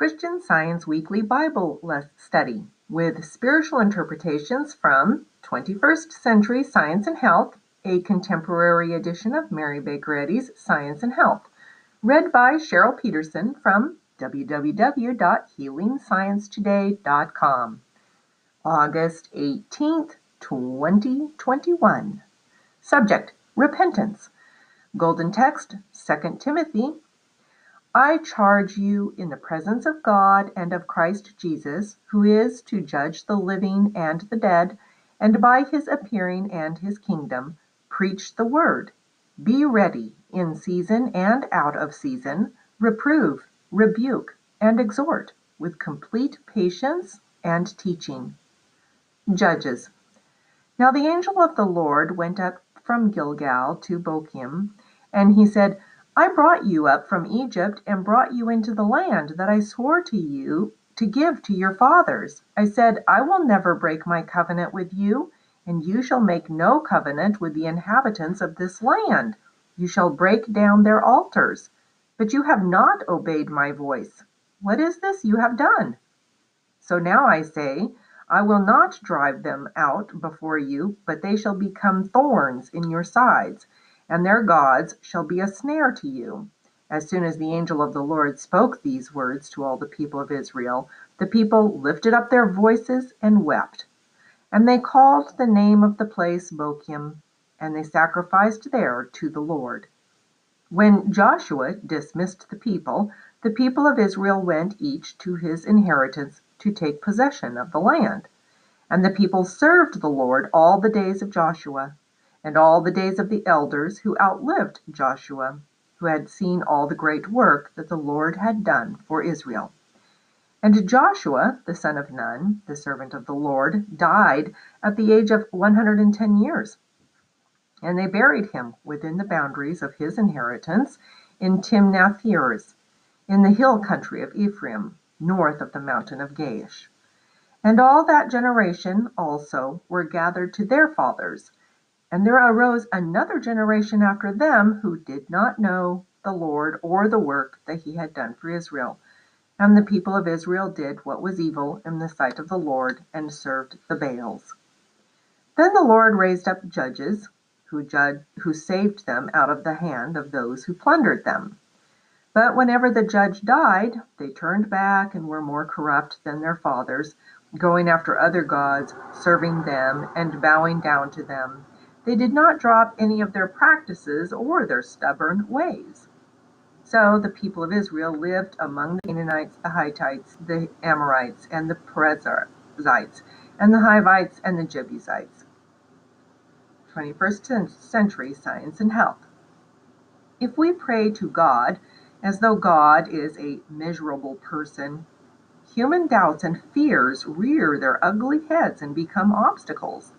Christian Science Weekly Bible Study with spiritual interpretations from 21st Century Science and Health, a contemporary edition of Mary Baker Eddy's Science and Health, read by Cheryl Peterson from www.healingsciencetoday.com. August 18th, 2021. Subject Repentance. Golden text 2 Timothy. I charge you in the presence of God and of Christ Jesus, who is to judge the living and the dead, and by his appearing and his kingdom, preach the word. Be ready in season and out of season, reprove, rebuke, and exhort with complete patience and teaching. Judges. Now the angel of the Lord went up from Gilgal to Bochim, and he said, I brought you up from Egypt and brought you into the land that I swore to you to give to your fathers. I said, I will never break my covenant with you, and you shall make no covenant with the inhabitants of this land. You shall break down their altars. But you have not obeyed my voice. What is this you have done? So now I say, I will not drive them out before you, but they shall become thorns in your sides, and their gods shall be a snare to you. As soon as the angel of the Lord spoke these words to all the people of Israel, the people lifted up their voices and wept. And they called the name of the place Bochim, and they sacrificed there to the Lord. When Joshua dismissed the people, the people of Israel went each to his inheritance to take possession of the land. And the people served the Lord all the days of Joshua, and all the days of the elders who outlived Joshua, who had seen all the great work that the Lord had done for Israel. And Joshua, the son of Nun, the servant of the Lord, died at the age of 110 years. And they buried him within the boundaries of his inheritance in Timnath Heres, in the hill country of Ephraim, north of the mountain of Gaash. And all that generation also were gathered to their fathers. And there arose another generation after them who did not know the Lord or the work that he had done for Israel. And the people of Israel did what was evil in the sight of the Lord and served the Baals. Then the Lord raised up judges who, judged, who saved them out of the hand of those who plundered them. But whenever the judge died, they turned back and were more corrupt than their fathers, going after other gods, serving them, and bowing down to them. They did not drop any of their practices or their stubborn ways. So the people of Israel lived among the Canaanites, the Hittites, the Amorites, and the Perizzites, and the Hivites and the Jebusites. 21st century science and health. If we pray to God, as though God is a measurable person. Human doubts and fears rear their ugly heads and become obstacles.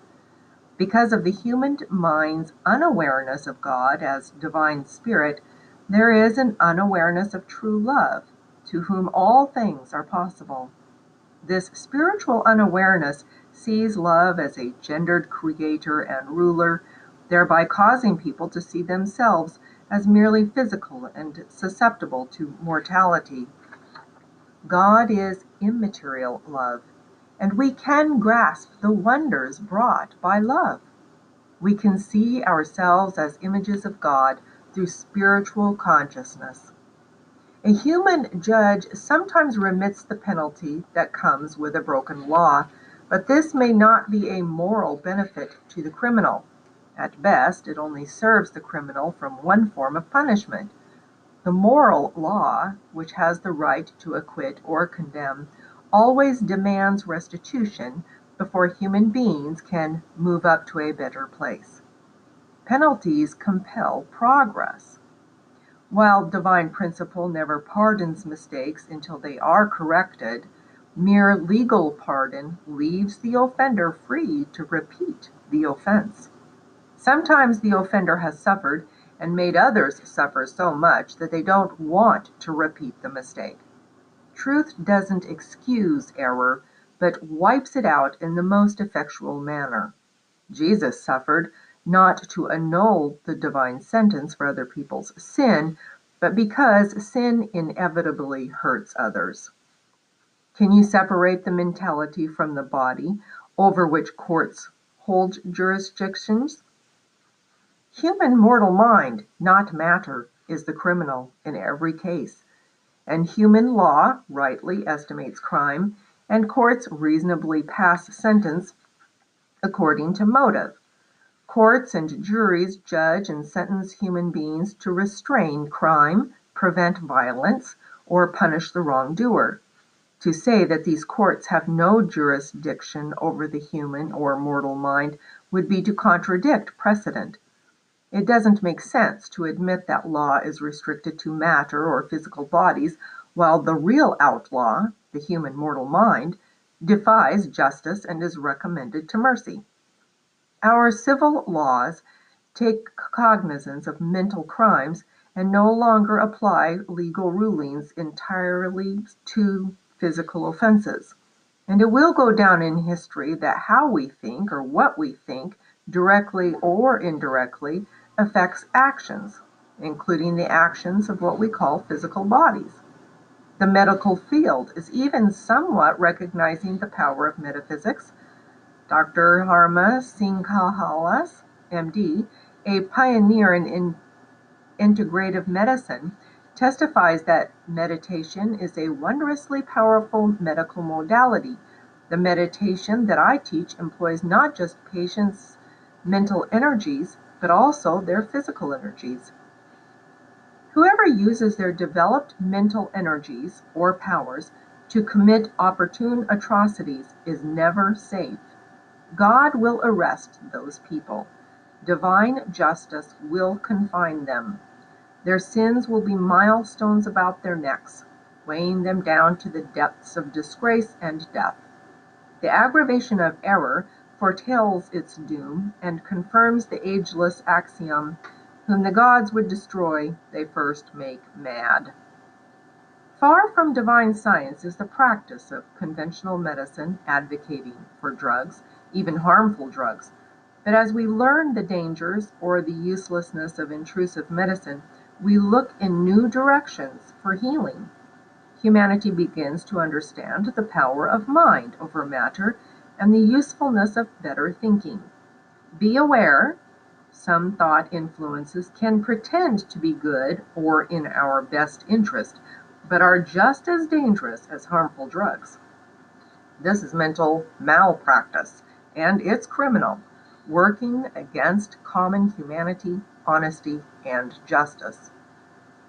Because of the human mind's unawareness of God as divine spirit, there is an unawareness of true love, to whom all things are possible. This spiritual unawareness sees love as a gendered creator and ruler, thereby causing people to see themselves as merely physical and susceptible to mortality. God is immaterial love, and we can grasp the wonders brought by love. We can see ourselves as images of God through spiritual consciousness. A human judge sometimes remits the penalty that comes with a broken law, but this may not be a moral benefit to the criminal. At best, it only serves the criminal from one form of punishment. The moral law, which has the right to acquit or condemn, always demands restitution before human beings can move up to a better place. Penalties compel progress. While divine principle never pardons mistakes until they are corrected, mere legal pardon leaves the offender free to repeat the offense. Sometimes the offender has suffered and made others suffer so much that they don't want to repeat the mistake. Truth doesn't excuse error, but wipes it out in the most effectual manner. Jesus suffered not to annul the divine sentence for other people's sin, but because sin inevitably hurts others. Can you separate the mentality from the body over which courts hold jurisdictions? Human mortal mind, not matter, is the criminal in every case, and human law rightly estimates crime, and courts reasonably pass sentence according to motive. Courts and juries judge and sentence human beings to restrain crime, prevent violence, or punish the wrongdoer. To say that these courts have no jurisdiction over the human or mortal mind would be to contradict precedent. It doesn't make sense to admit that law is restricted to matter or physical bodies, while the real outlaw, the human mortal mind, defies justice and is recommended to mercy. Our civil laws take cognizance of mental crimes and no longer apply legal rulings entirely to physical offenses. And it will go down in history that how we think or what we think, directly or indirectly, affects actions, including the actions of what we call physical bodies. The medical field is even somewhat recognizing the power of metaphysics. Dr. Dharma Singh Khalsa, MD, a pioneer in, in integrative medicine, testifies that meditation is a wondrously powerful medical modality. The meditation that I teach employs not just patients' mental energies, but also their physical energies. Whoever uses their developed mental energies or powers to commit opportune atrocities is never safe. God will arrest those people. Divine justice will confine them. Their sins will be milestones about their necks, weighing them down to the depths of disgrace and death. The aggravation of error foretells its doom, and confirms the ageless axiom, Whom the gods would destroy, they first make mad. Far from divine science is the practice of conventional medicine advocating for drugs, even harmful drugs. But as we learn the dangers or the uselessness of intrusive medicine, we look in new directions for healing. Humanity begins to understand the power of mind over matter and the usefulness of better thinking. Be aware, some thought influences can pretend to be good or in our best interest, but are just as dangerous as harmful drugs. This is mental malpractice, and it's criminal, working against common humanity, honesty, and justice.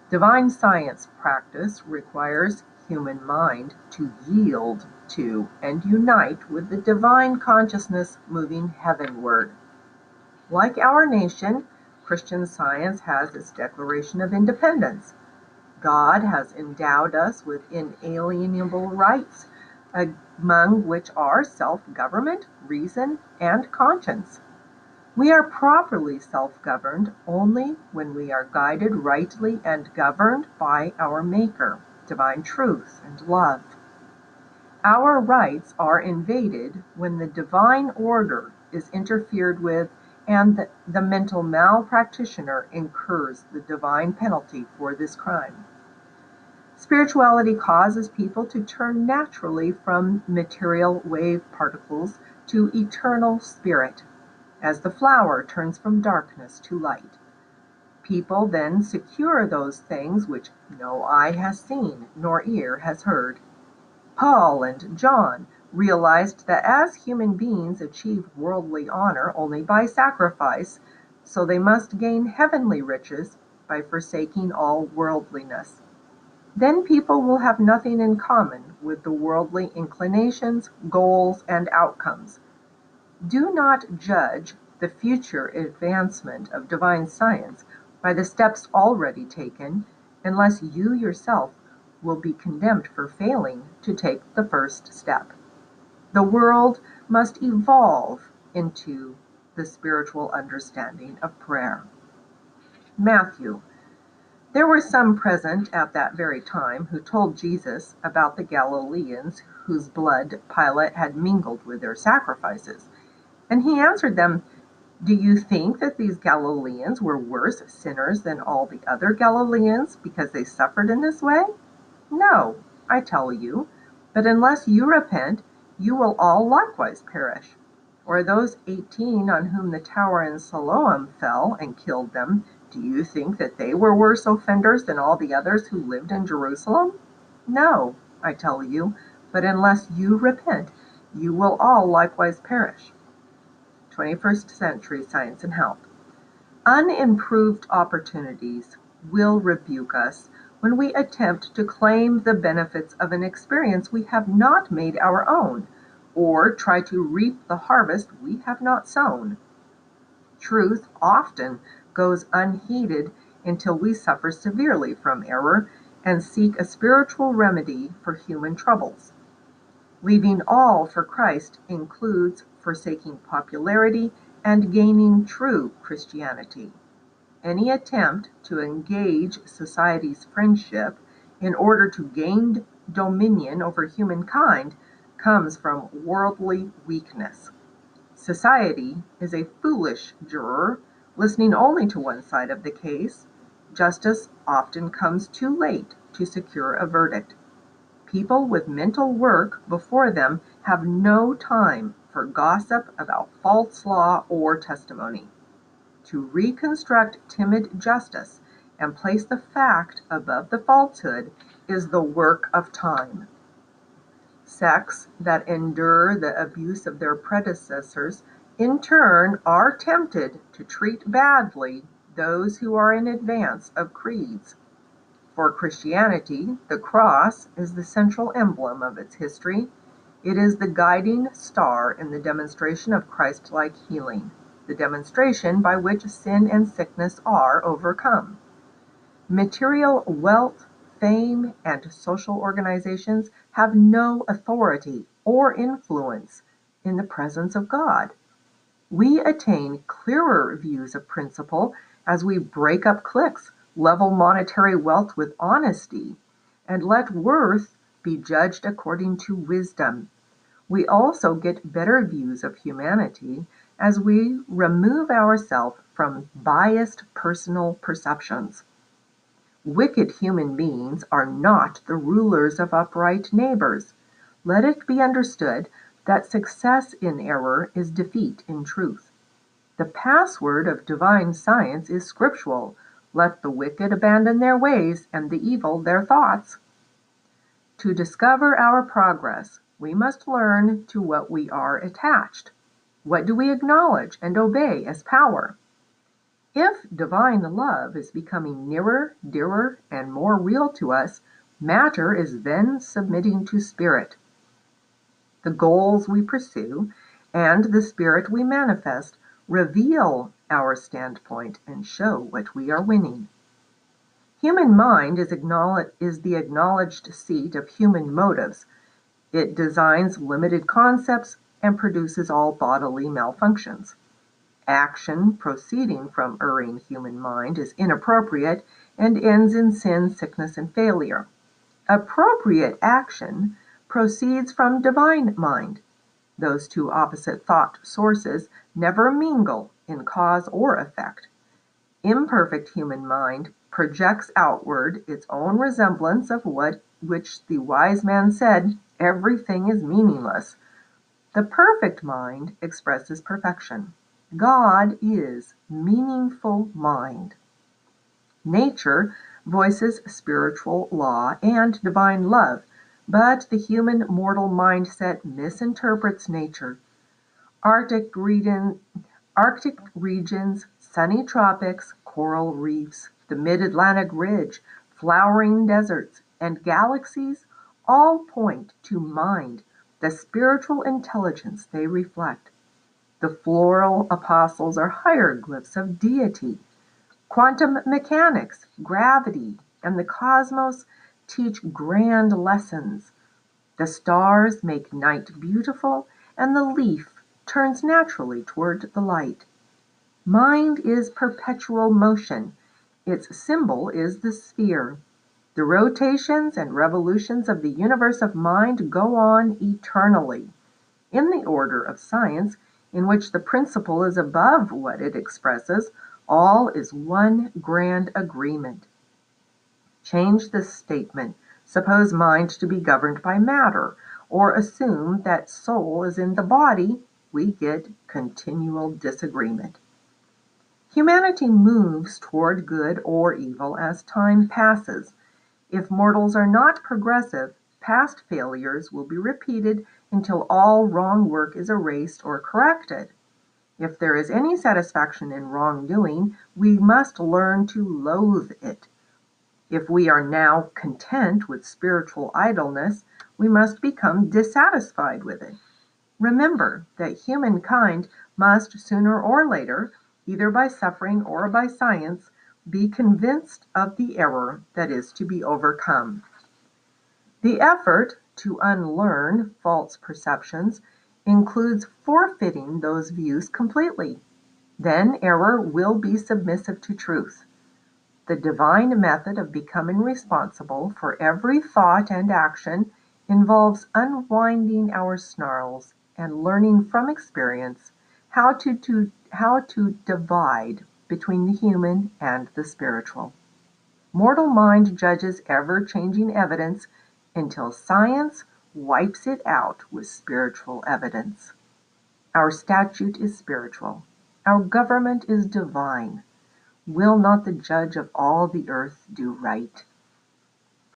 Divine science practice requires human mind to yield to and unite with the divine consciousness moving heavenward. Like our nation, Christian Science has its Declaration of Independence. God has endowed us with inalienable rights, among which are self government, reason, and conscience. We are properly self governed only when we are guided rightly and governed by our Maker divine truth and love. Our rights are invaded when the divine order is interfered with and the, mental malpractitioner incurs the divine penalty for this crime. Spirituality causes people to turn naturally from material wave particles to eternal spirit, as the flower turns from darkness to light. People then secure those things which no eye has seen, nor ear has heard. Paul and John realized that as human beings achieve worldly honor only by sacrifice, so they must gain heavenly riches by forsaking all worldliness. Then people will have nothing in common with the worldly inclinations, goals, and outcomes. Do not judge the future advancement of divine science by the steps already taken, unless you yourself will be condemned for failing to take the first step. The world must evolve into the spiritual understanding of prayer. Matthew. There were some present at that very time who told Jesus about the Galileans whose blood Pilate had mingled with their sacrifices. And he answered them, do you think that these Galileans were worse sinners than all the other Galileans because they suffered in this way? No, I tell you, But unless you repent, you will all likewise perish. Or those eighteen on whom the tower in Siloam fell and killed them, do you think that they were worse offenders than all the others who lived in Jerusalem? No, I tell you, but unless you repent, you will all likewise perish. 21st Century Science and Health. Unimproved opportunities will rebuke us when we attempt to claim the benefits of an experience we have not made our own, or try to reap the harvest we have not sown. Truth often goes unheeded until we suffer severely from error and seek a spiritual remedy for human troubles. Leaving all for Christ includes forsaking popularity and gaining true Christianity. Any attempt to engage society's friendship in order to gain dominion over humankind comes from worldly weakness. Society is a foolish juror listening only to one side of the case, justice often comes too late to secure a verdict. People with mental work before them have no time for gossip about false law or testimony. To reconstruct timid justice and place the fact above the falsehood is the work of time. Sects that endure the abuse of their predecessors in turn are tempted to treat badly those who are in advance of creeds. For Christianity, the cross is the central emblem of its history. It is the guiding star in the demonstration of Christ-like healing, the demonstration by which sin and sickness are overcome. Material wealth, fame, and social organizations have no authority or influence in the presence of God. We attain clearer views of principle as we break up cliques, level monetary wealth with honesty, and let worth be judged according to wisdom. We also get better views of humanity as we remove ourselves from biased personal perceptions. Wicked human beings are not the rulers of upright neighbors. Let it be understood that success in error is defeat in truth. The password of divine science is scriptural: "Let the wicked abandon their ways, and the evil their thoughts." To discover our progress, we must learn to what we are attached. What do we acknowledge and obey as power? If divine love is becoming nearer, dearer, and more real to us, matter is then submitting to spirit the goals we pursue, and the spirit we manifest reveal our standpoint and show what we are winning. Human mind is, is the acknowledged seat of human motives. It designs limited concepts and produces all bodily malfunctions. Action proceeding from erring human mind is inappropriate and ends in sin, sickness, and failure. Appropriate action proceeds from divine mind. Those two opposite thought sources never mingle in cause or effect. Imperfect human mind projects outward its own resemblance of what which the wise man said, everything is meaningless. The perfect mind expresses perfection. God is meaningful mind. Nature voices spiritual law and divine love but the human mortal mindset misinterprets nature. Arctic, region, Arctic regions, sunny tropics, coral reefs, the mid-Atlantic ridge, flowering deserts, and galaxies all point to mind, the spiritual intelligence they reflect. The floral apostles are hieroglyphs of deity. Quantum mechanics, gravity, and the cosmos teach grand lessons. The stars make night beautiful, and the leaf turns naturally toward the light. Mind is perpetual motion. Its symbol is the sphere. The rotations and revolutions of the universe of mind go on eternally. In the order of science, in which the principle is above what it expresses, all is one grand agreement. Change this statement Suppose mind to be governed by matter, or assume that soul is in the body, we get continual disagreement. Humanity moves toward good or evil as time passes. If mortals are not progressive, past failures will be repeated until all wrong work is erased or corrected. If there is any satisfaction in wrongdoing, we must learn to loathe it. If we are now content with spiritual idleness, we must become dissatisfied with it. Remember that humankind must sooner or later, either by suffering or by science, be convinced of the error that is to be overcome. The effort to unlearn false perceptions includes forfeiting those views completely. Then error will be submissive to truth. The divine method of becoming responsible for every thought and action involves unwinding our snarls and learning from experience how to, to, how to divide between the human and the spiritual. Mortal mind judges ever changing evidence until science wipes it out with spiritual evidence. Our statute is spiritual. Our government is divine. Will not the judge of all the earth do right?